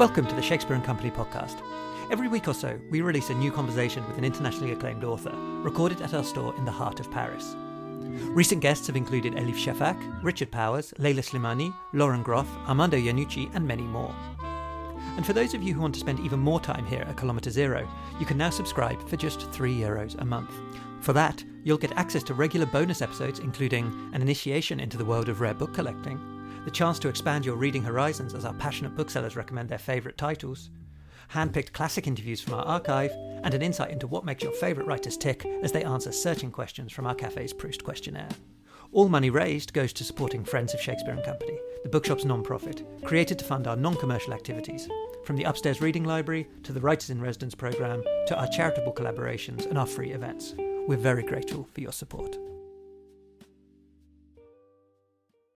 Welcome to the Shakespeare and Company podcast. Every week or so, we release a new conversation with an internationally acclaimed author, recorded at our store in the heart of Paris. Recent guests have included Elif Shafak, Richard Powers, Leila Slimani, Lauren Groff, Armando Iannucci, and many more. And for those of you who want to spend even more time here at Kilometre Zero, you can now subscribe for just €3 Euros a month. For that, you'll get access to regular bonus episodes, including an initiation into the world of rare book collecting, the chance to expand your reading horizons as our passionate booksellers recommend their favourite titles, hand-picked classic interviews from our archive, and an insight into what makes your favourite writers tick as they answer searching questions from our cafe's Proust questionnaire. All money raised goes to supporting Friends of Shakespeare and Company, the bookshop's non-profit, created to fund our non-commercial activities, from the upstairs reading library to the Writers in Residence programme to our charitable collaborations and our free events. We're very grateful for your support.